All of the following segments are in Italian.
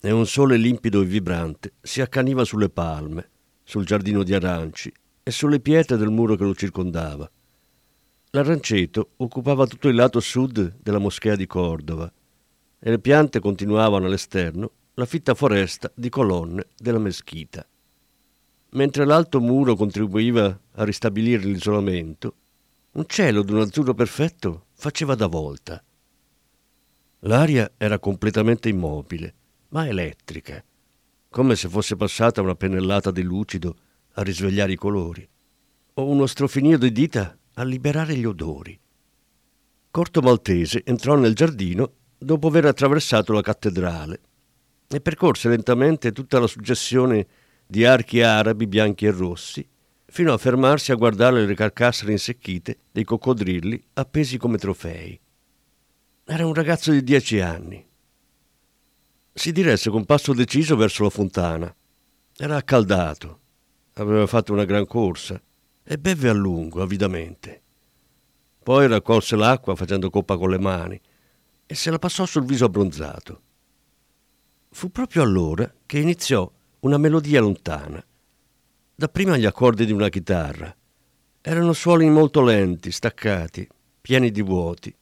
e un sole limpido e vibrante si accaniva sulle palme, sul giardino di aranci e sulle pietre del muro che lo circondava. L'arranceto occupava tutto il lato sud della moschea di Cordova e le piante continuavano all'esterno la fitta foresta di colonne della meschita. Mentre l'alto muro contribuiva a ristabilire l'isolamento, un cielo d'un azzurro perfetto faceva da volta. L'aria era completamente immobile, ma elettrica, come se fosse passata una pennellata di lucido a risvegliare i colori, o uno strofinio di dita a liberare gli odori. Corto Maltese entrò nel giardino dopo aver attraversato la cattedrale e percorse lentamente tutta la suggestione di archi arabi bianchi e rossi, fino a fermarsi a guardare le carcasse rinsecchite dei coccodrilli appesi come trofei. Era un ragazzo di dieci anni. Si diresse con passo deciso verso la fontana. Era accaldato, aveva fatto una gran corsa e beve a lungo, avidamente. Poi raccolse l'acqua facendo coppa con le mani e se la passò sul viso abbronzato. Fu proprio allora che iniziò una melodia lontana. Dapprima gli accordi di una chitarra. Erano suoni molto lenti, staccati, pieni di vuoti,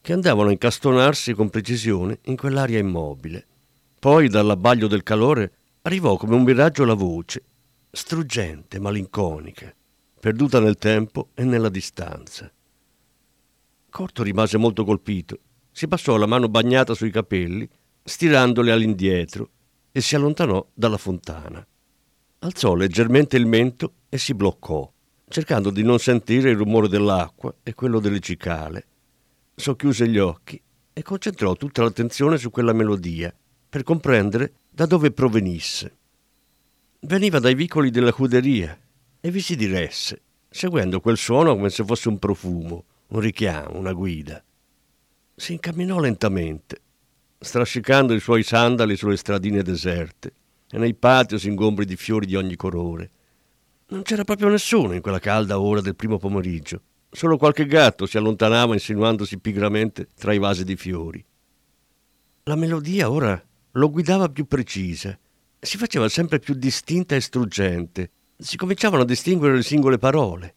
che andavano a incastonarsi con precisione in quell'aria immobile. Poi, dall'abbaglio del calore, arrivò come un miraggio la voce, struggente, malinconica, perduta nel tempo e nella distanza. Corto rimase molto colpito. Si passò la mano bagnata sui capelli, stirandoli all'indietro, e si allontanò dalla fontana. Alzò leggermente il mento e si bloccò, cercando di non sentire il rumore dell'acqua e quello delle cicale. Socchiuse gli occhi e concentrò tutta l'attenzione su quella melodia per comprendere da dove provenisse. Veniva dai vicoli della cuderia e vi si diresse, seguendo quel suono come se fosse un profumo, un richiamo, una guida. Si incamminò lentamente strascicando i suoi sandali sulle stradine deserte e nei patio ingombri di fiori di ogni colore. Non c'era proprio nessuno in quella calda ora del primo pomeriggio. Solo qualche gatto si allontanava insinuandosi pigramente tra i vasi di fiori. La melodia ora lo guidava più precisa, si faceva sempre più distinta e struggente. Si cominciavano a distinguere le singole parole.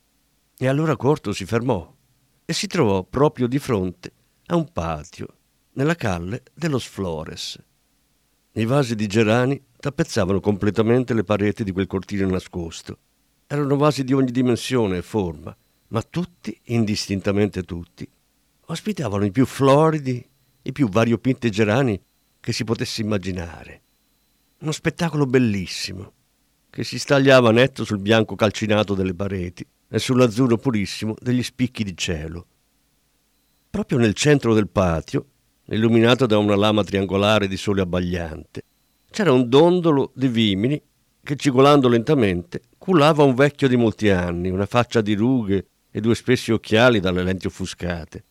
E allora Corto si fermò e si trovò proprio di fronte a un patio nella calle dello Flores. I vasi di gerani tappezzavano completamente le pareti di quel cortile nascosto. Erano vasi di ogni dimensione e forma, ma tutti, indistintamente tutti, ospitavano i più floridi, i più variopinti gerani che si potesse immaginare. Uno spettacolo bellissimo, che si stagliava netto sul bianco calcinato delle pareti e sull'azzurro purissimo degli spicchi di cielo. Proprio nel centro del patio illuminato da una lama triangolare di sole abbagliante. C'era un dondolo di vimini che, cigolando lentamente, cullava un vecchio di molti anni, una faccia di rughe e due spessi occhiali dalle lenti offuscate.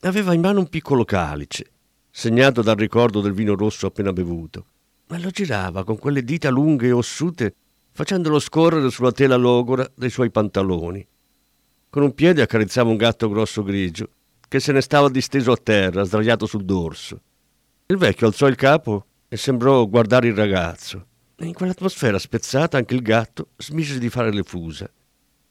Aveva in mano un piccolo calice, segnato dal ricordo del vino rosso appena bevuto, ma lo girava con quelle dita lunghe e ossute, facendolo scorrere sulla tela logora dei suoi pantaloni. Con un piede accarezzava un gatto grosso grigio che se ne stava disteso a terra, sdraiato sul dorso. Il vecchio alzò il capo e sembrò guardare il ragazzo. In quell'atmosfera spezzata anche il gatto smise di fare le fusa.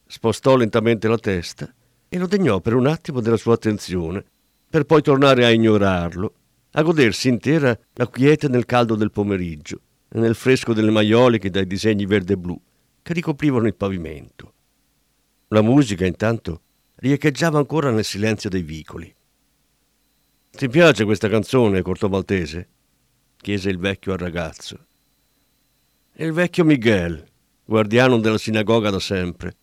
Spostò lentamente la testa e lo degnò per un attimo della sua attenzione, per poi tornare a ignorarlo, a godersi intera la quiete nel caldo del pomeriggio e nel fresco delle maioliche dai disegni verde e blu che ricoprivano il pavimento. La musica, intanto, riecheggiava ancora nel silenzio dei vicoli. Ti piace questa canzone, Corto Maltese? chiese il vecchio al ragazzo. Il vecchio Miguel, guardiano della sinagoga da sempre.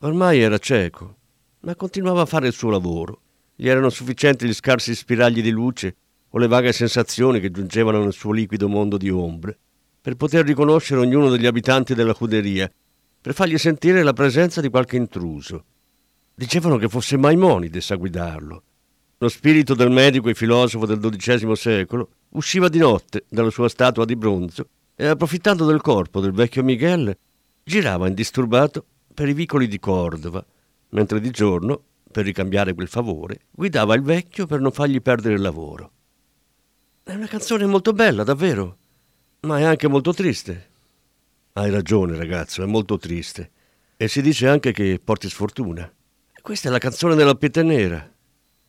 Ormai era cieco, ma continuava a fare il suo lavoro. Gli erano sufficienti gli scarsi spiragli di luce o le vaghe sensazioni che giungevano nel suo liquido mondo di ombre per poter riconoscere ognuno degli abitanti della cuderia, per fargli sentire la presenza di qualche intruso. Dicevano che fosse Maimonides a guidarlo. Lo spirito del medico e filosofo del XII secolo usciva di notte dalla sua statua di bronzo e, approfittando del corpo del vecchio Miguel, girava indisturbato per i vicoli di Cordova, mentre di giorno, per ricambiare quel favore, guidava il vecchio per non fargli perdere il lavoro. È una canzone molto bella, davvero, ma è anche molto triste. Hai ragione, ragazzo, è molto triste. E si dice anche che porti sfortuna. Questa è la canzone della Piete Nera.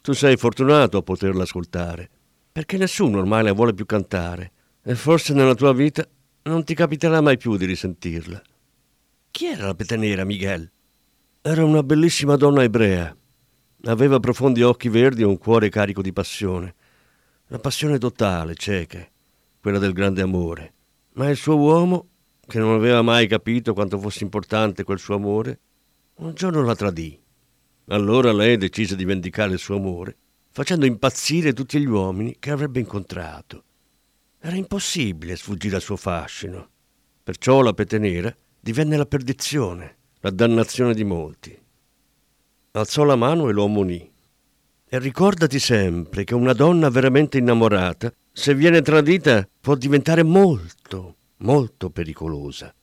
Tu sei fortunato a poterla ascoltare, perché nessuno ormai la vuole più cantare, e forse nella tua vita non ti capiterà mai più di risentirla. Chi era la Piete Nera, Miguel? Era una bellissima donna ebrea. Aveva profondi occhi verdi e un cuore carico di passione. La passione totale, cieca, quella del grande amore. Ma il suo uomo che non aveva mai capito quanto fosse importante quel suo amore, un giorno la tradì. Allora lei decise di vendicare il suo amore, facendo impazzire tutti gli uomini che avrebbe incontrato. Era impossibile sfuggire al suo fascino. Perciò la pete nera divenne la perdizione, la dannazione di molti. Alzò la mano e lo ammonì. E ricordati sempre che una donna veramente innamorata, se viene tradita, può diventare molto, molto pericolosa.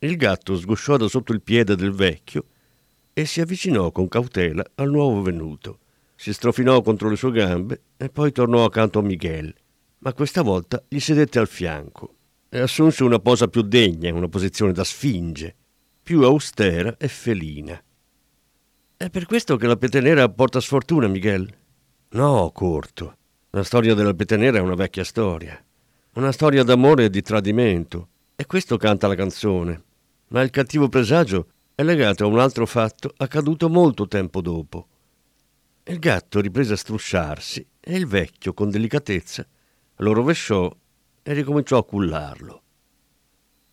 Il gatto sgusciò da sotto il piede del vecchio e si avvicinò con cautela al nuovo venuto. Si strofinò contro le sue gambe e poi tornò accanto a Miguel, ma questa volta gli sedette al fianco e assunse una posa più degna, una posizione da sfinge, più austera e felina. È per questo che la petenera porta sfortuna, Miguel? No, corto. La storia della petenera è una vecchia storia. Una storia d'amore e di tradimento. E questo canta la canzone. Ma il cattivo presagio è legato a un altro fatto accaduto molto tempo dopo. Il gatto riprese a strusciarsi e il vecchio, con delicatezza, lo rovesciò e ricominciò a cullarlo.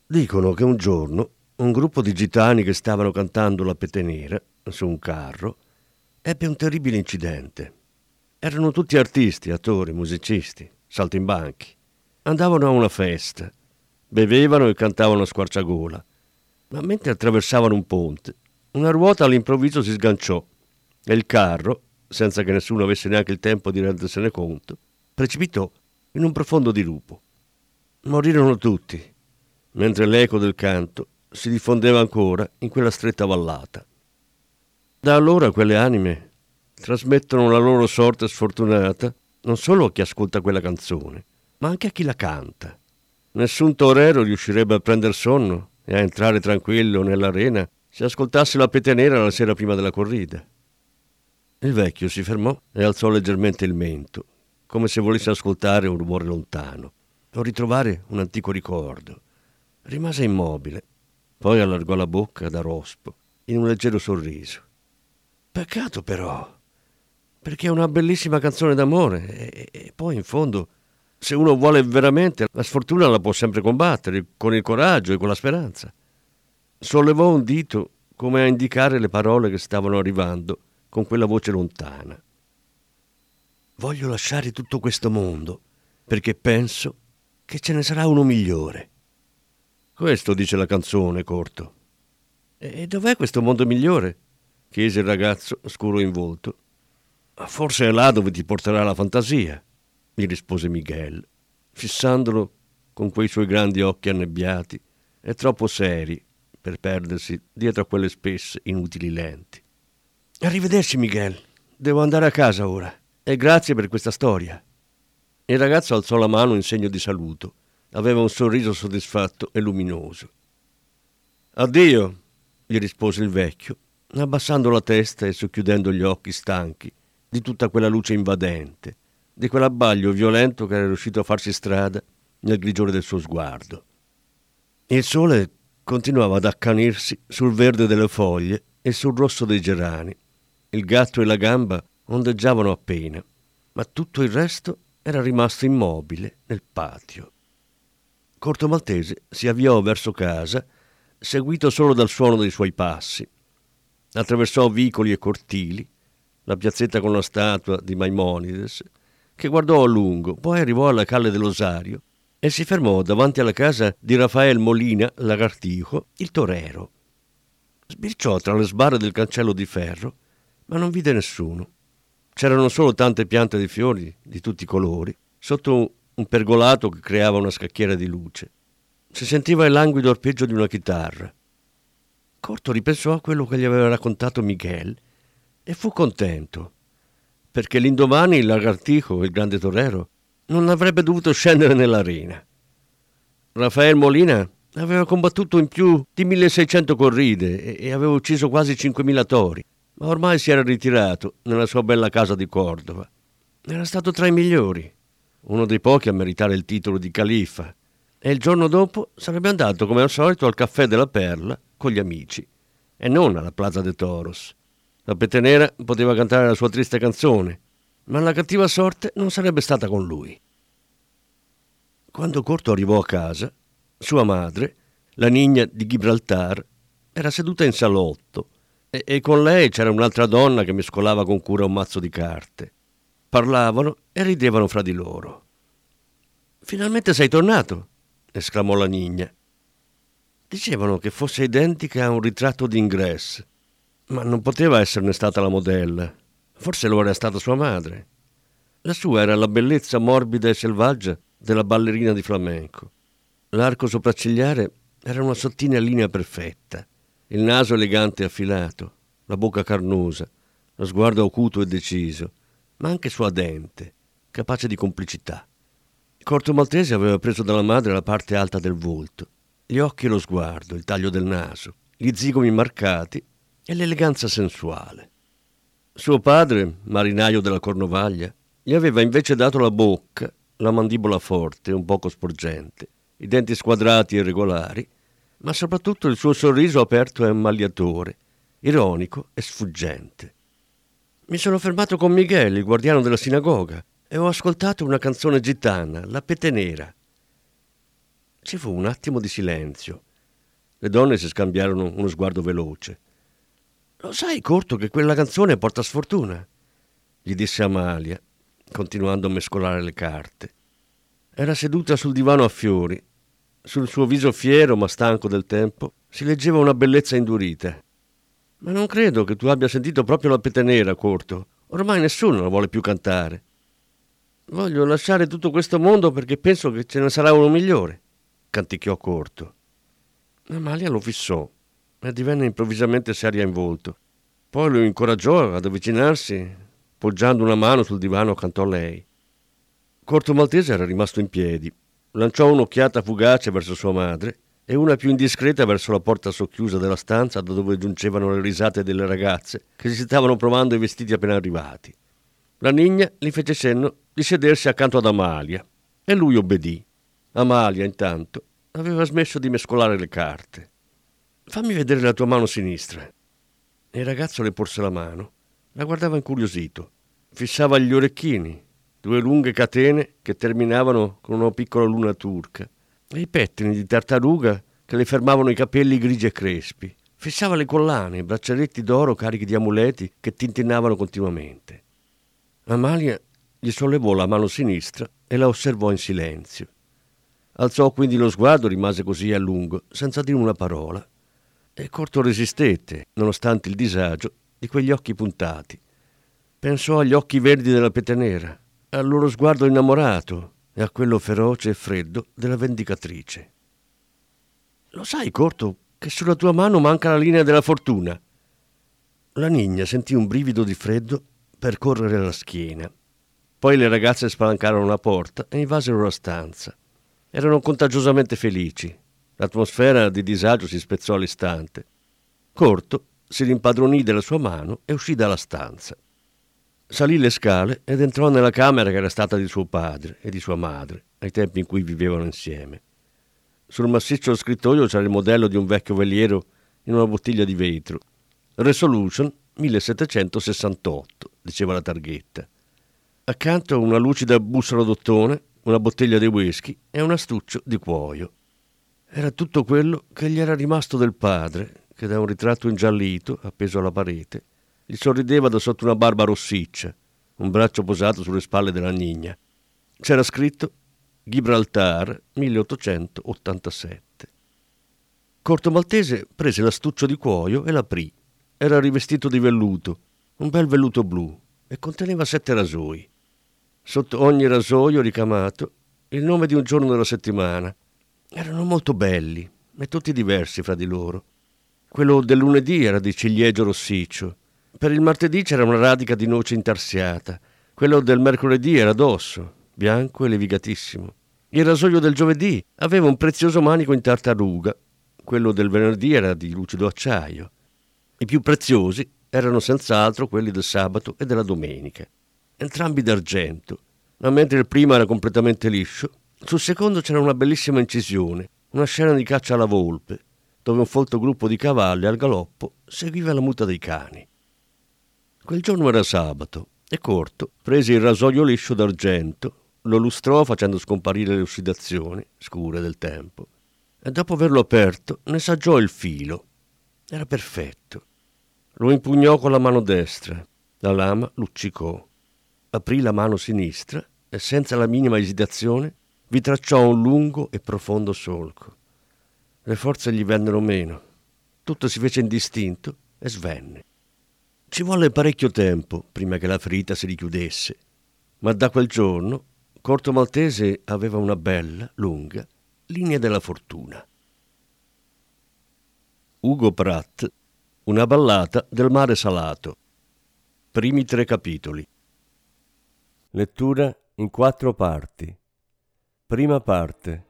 Dicono che un giorno un gruppo di gitani che stavano cantando la petenera su un carro ebbe un terribile incidente. Erano tutti artisti, attori, musicisti, saltimbanchi andavano a una festa, bevevano e cantavano a squarciagola, ma mentre attraversavano un ponte, una ruota all'improvviso si sganciò e il carro, senza che nessuno avesse neanche il tempo di rendersene conto, precipitò in un profondo dirupo. Morirono tutti, mentre l'eco del canto si diffondeva ancora in quella stretta vallata. Da allora quelle anime trasmettono la loro sorte sfortunata non solo a chi ascolta quella canzone, ma anche a chi la canta. Nessun torero riuscirebbe a prendere sonno e a entrare tranquillo nell'arena se ascoltasse la pete nera la sera prima della corrida. Il vecchio si fermò e alzò leggermente il mento, come se volesse ascoltare un rumore lontano o ritrovare un antico ricordo. Rimase immobile, poi allargò la bocca da rospo in un leggero sorriso. Peccato però, perché è una bellissima canzone d'amore e, e poi in fondo se uno vuole veramente, la sfortuna la può sempre combattere con il coraggio e con la speranza. Sollevò un dito come a indicare le parole che stavano arrivando con quella voce lontana. Voglio lasciare tutto questo mondo perché penso che ce ne sarà uno migliore. Questo dice la canzone, corto. E dov'è questo mondo migliore? chiese il ragazzo, scuro in volto. Forse è là dove ti porterà la fantasia gli rispose Miguel, fissandolo con quei suoi grandi occhi annebbiati e troppo seri per perdersi dietro a quelle spesse, inutili lenti. Arrivederci, Miguel. Devo andare a casa ora. E grazie per questa storia. Il ragazzo alzò la mano in segno di saluto. Aveva un sorriso soddisfatto e luminoso. Addio, gli rispose il vecchio, abbassando la testa e socchiudendo gli occhi stanchi di tutta quella luce invadente di quell'abbaglio violento che era riuscito a farsi strada nel grigiore del suo sguardo. Il sole continuava ad accanirsi sul verde delle foglie e sul rosso dei gerani. Il gatto e la gamba ondeggiavano appena, ma tutto il resto era rimasto immobile nel patio. Corto Maltese si avviò verso casa, seguito solo dal suono dei suoi passi. Attraversò vicoli e cortili, la piazzetta con la statua di Maimonides, che guardò a lungo, poi arrivò alla calle dell'Osario e si fermò davanti alla casa di Rafael Molina Lagartijo, il torero. Sbirciò tra le sbarre del cancello di ferro, ma non vide nessuno. C'erano solo tante piante di fiori di tutti i colori, sotto un pergolato che creava una scacchiera di luce. Si sentiva il languido arpeggio di una chitarra. Corto ripensò a quello che gli aveva raccontato Miguel e fu contento, perché l'indomani il lagartijo, il grande torero, non avrebbe dovuto scendere nell'arena. Rafael Molina aveva combattuto in più di 1600 corride e aveva ucciso quasi 5000 tori, ma ormai si era ritirato nella sua bella casa di Cordova. Era stato tra i migliori, uno dei pochi a meritare il titolo di califa, e il giorno dopo sarebbe andato come al solito al caffè della Perla con gli amici, e non alla Plaza de Toros. La petenera poteva cantare la sua triste canzone, ma la cattiva sorte non sarebbe stata con lui. Quando Corto arrivò a casa, sua madre, la Nigna di Gibraltar, era seduta in salotto e, e con lei c'era un'altra donna che mescolava con cura un mazzo di carte. Parlavano e ridevano fra di loro. Finalmente sei tornato, esclamò la Nigna. Dicevano che fosse identica a un ritratto d'ingresso ma non poteva esserne stata la modella. Forse lo era stata sua madre. La sua era la bellezza morbida e selvaggia della ballerina di flamenco. L'arco sopraccigliare era una sottina linea perfetta, il naso elegante e affilato, la bocca carnosa, lo sguardo acuto e deciso, ma anche suadente, capace di complicità. Corto Maltese aveva preso dalla madre la parte alta del volto, gli occhi e lo sguardo, il taglio del naso, gli zigomi marcati e l'eleganza sensuale. Suo padre, marinaio della Cornovaglia, gli aveva invece dato la bocca, la mandibola forte, un poco sporgente, i denti squadrati e regolari, ma soprattutto il suo sorriso aperto e ammagliatore, ironico e sfuggente. Mi sono fermato con Miguel, il guardiano della sinagoga, e ho ascoltato una canzone gitana, La Pete Nera. Ci fu un attimo di silenzio. Le donne si scambiarono uno sguardo veloce. Lo sai, Corto, che quella canzone porta sfortuna? gli disse Amalia, continuando a mescolare le carte. Era seduta sul divano a fiori. Sul suo viso fiero ma stanco del tempo si leggeva una bellezza indurita. Ma non credo che tu abbia sentito proprio la pete nera, Corto. Ormai nessuno la vuole più cantare. Voglio lasciare tutto questo mondo perché penso che ce ne sarà uno migliore, canticchiò Corto. Amalia lo fissò e divenne improvvisamente seria in volto. Poi lo incoraggiò ad avvicinarsi, poggiando una mano sul divano accanto a lei. Corto Maltese era rimasto in piedi, lanciò un'occhiata fugace verso sua madre e una più indiscreta verso la porta socchiusa della stanza da dove giungevano le risate delle ragazze che si stavano provando i vestiti appena arrivati. La Nigna gli fece cenno di sedersi accanto ad Amalia e lui obbedì. Amalia, intanto, aveva smesso di mescolare le carte. Fammi vedere la tua mano sinistra. Il ragazzo le porse la mano. La guardava incuriosito. Fissava gli orecchini, due lunghe catene che terminavano con una piccola luna turca, i pettini di tartaruga che le fermavano i capelli grigi e crespi. Fissava le collane, i braccialetti d'oro carichi di amuleti che tintinnavano continuamente. Amalia gli sollevò la mano sinistra e la osservò in silenzio. Alzò quindi lo sguardo, rimase così a lungo, senza dire una parola, e Corto resistette, nonostante il disagio, di quegli occhi puntati. Pensò agli occhi verdi della petenera, al loro sguardo innamorato e a quello feroce e freddo della vendicatrice. Lo sai, Corto, che sulla tua mano manca la linea della fortuna? La Nigna sentì un brivido di freddo percorrere la schiena. Poi le ragazze spalancarono la porta e invasero la stanza. Erano contagiosamente felici, L'atmosfera di disagio si spezzò all'istante. Corto si rimpadronì della sua mano e uscì dalla stanza. Salì le scale ed entrò nella camera che era stata di suo padre e di sua madre, ai tempi in cui vivevano insieme. Sul massiccio scrittoio c'era il modello di un vecchio veliero in una bottiglia di vetro. Resolution 1768, diceva la targhetta. Accanto una lucida bussola d'ottone, una bottiglia di whisky e un astuccio di cuoio. Era tutto quello che gli era rimasto del padre, che da un ritratto ingiallito, appeso alla parete, gli sorrideva da sotto una barba rossiccia, un braccio posato sulle spalle della nigna. C'era scritto Gibraltar, 1887. Corto Maltese prese l'astuccio di cuoio e l'aprì. Era rivestito di velluto, un bel velluto blu, e conteneva sette rasoi. Sotto ogni rasoio ricamato il nome di un giorno della settimana. Erano molto belli e tutti diversi fra di loro. Quello del lunedì era di ciliegio rossiccio. Per il martedì c'era una radica di noce intarsiata. Quello del mercoledì era d'osso, bianco e levigatissimo. Il rasoio del giovedì aveva un prezioso manico in tartaruga. Quello del venerdì era di lucido acciaio. I più preziosi erano senz'altro quelli del sabato e della domenica, entrambi d'argento, ma mentre il primo era completamente liscio, sul secondo c'era una bellissima incisione, una scena di caccia alla volpe, dove un folto gruppo di cavalli al galoppo seguiva la muta dei cani. Quel giorno era sabato e Corto prese il rasoio liscio d'argento, lo lustrò facendo scomparire le ossidazioni scure del tempo e dopo averlo aperto ne saggiò il filo. Era perfetto. Lo impugnò con la mano destra, la lama luccicò. Aprì la mano sinistra e senza la minima esitazione vi tracciò un lungo e profondo solco. Le forze gli vennero meno. Tutto si fece indistinto e svenne. Ci volle parecchio tempo prima che la ferita si richiudesse, ma da quel giorno Corto Maltese aveva una bella, lunga linea della fortuna. Ugo Pratt, una ballata del mare salato. Primi tre capitoli. Lettura in quattro parti. Prima parte.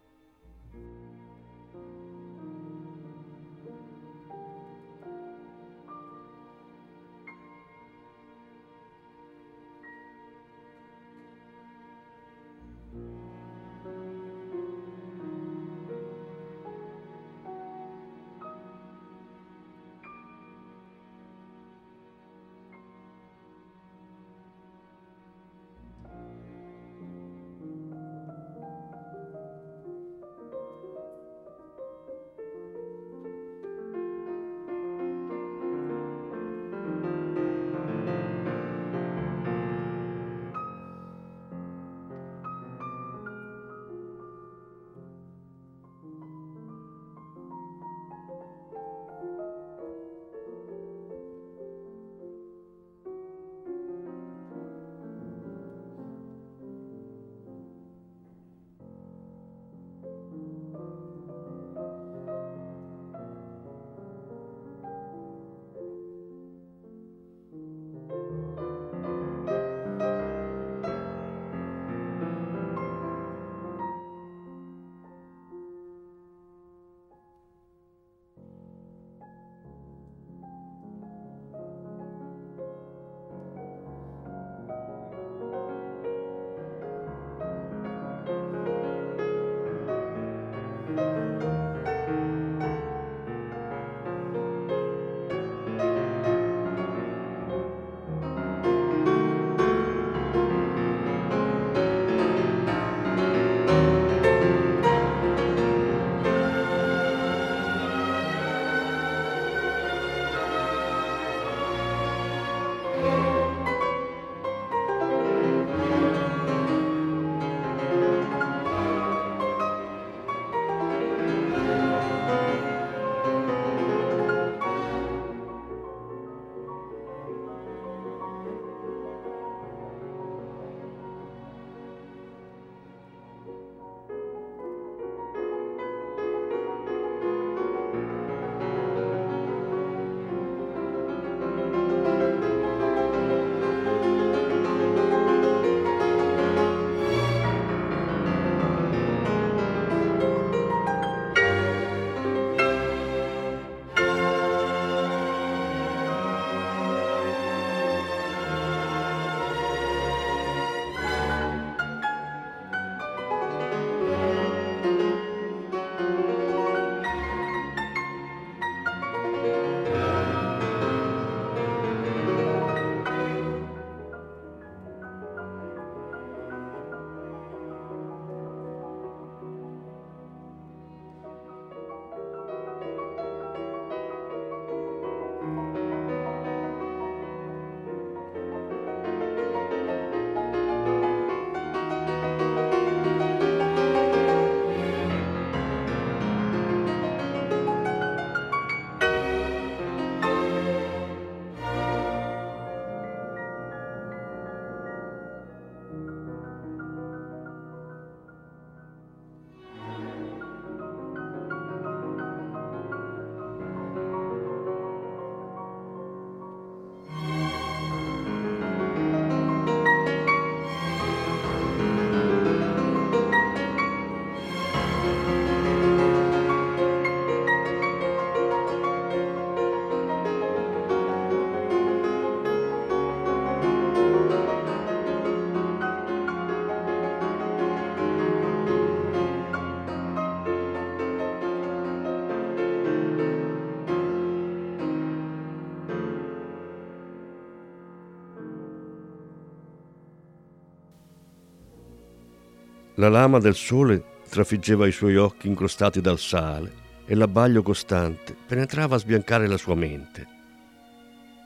La lama del sole trafiggeva i suoi occhi incrostati dal sale e l'abbaglio costante penetrava a sbiancare la sua mente.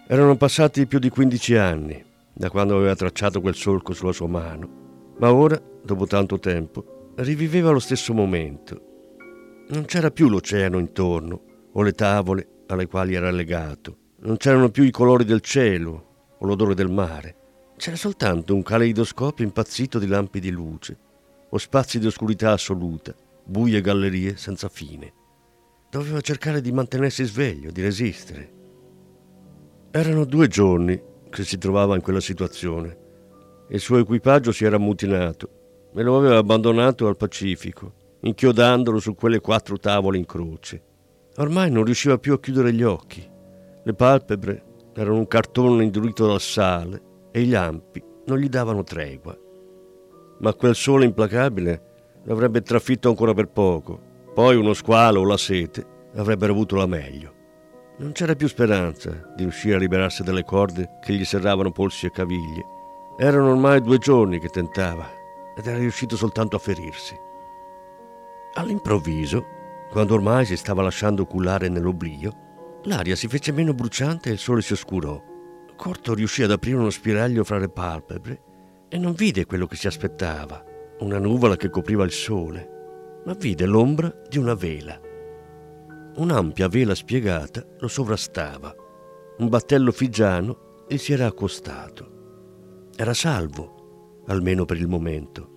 Erano passati più di 15 anni da quando aveva tracciato quel solco sulla sua mano, ma ora, dopo tanto tempo, riviveva lo stesso momento. Non c'era più l'oceano intorno o le tavole alle quali era legato, non c'erano più i colori del cielo o l'odore del mare, c'era soltanto un caleidoscopio impazzito di lampi di luce o spazi di oscurità assoluta, buie gallerie senza fine. Doveva cercare di mantenersi sveglio, di resistere. Erano due giorni che si trovava in quella situazione. Il suo equipaggio si era ammutinato e lo aveva abbandonato al Pacifico, inchiodandolo su quelle quattro tavole in croce. Ormai non riusciva più a chiudere gli occhi. Le palpebre erano un cartone indurito dal sale e i lampi non gli davano tregua. Ma quel sole implacabile l'avrebbe trafitto ancora per poco poi uno squalo o la sete avrebbero avuto la meglio. Non c'era più speranza di riuscire a liberarsi dalle corde che gli serravano polsi e caviglie. Erano ormai due giorni che tentava ed era riuscito soltanto a ferirsi. All'improvviso, quando ormai si stava lasciando culare nell'oblio, l'aria si fece meno bruciante e il sole si oscurò. Corto riuscì ad aprire uno spiraglio fra le palpebre e non vide quello che si aspettava, una nuvola che copriva il sole ma vide l'ombra di una vela. Un'ampia vela spiegata lo sovrastava. Un battello figiano gli si era accostato. Era salvo, almeno per il momento.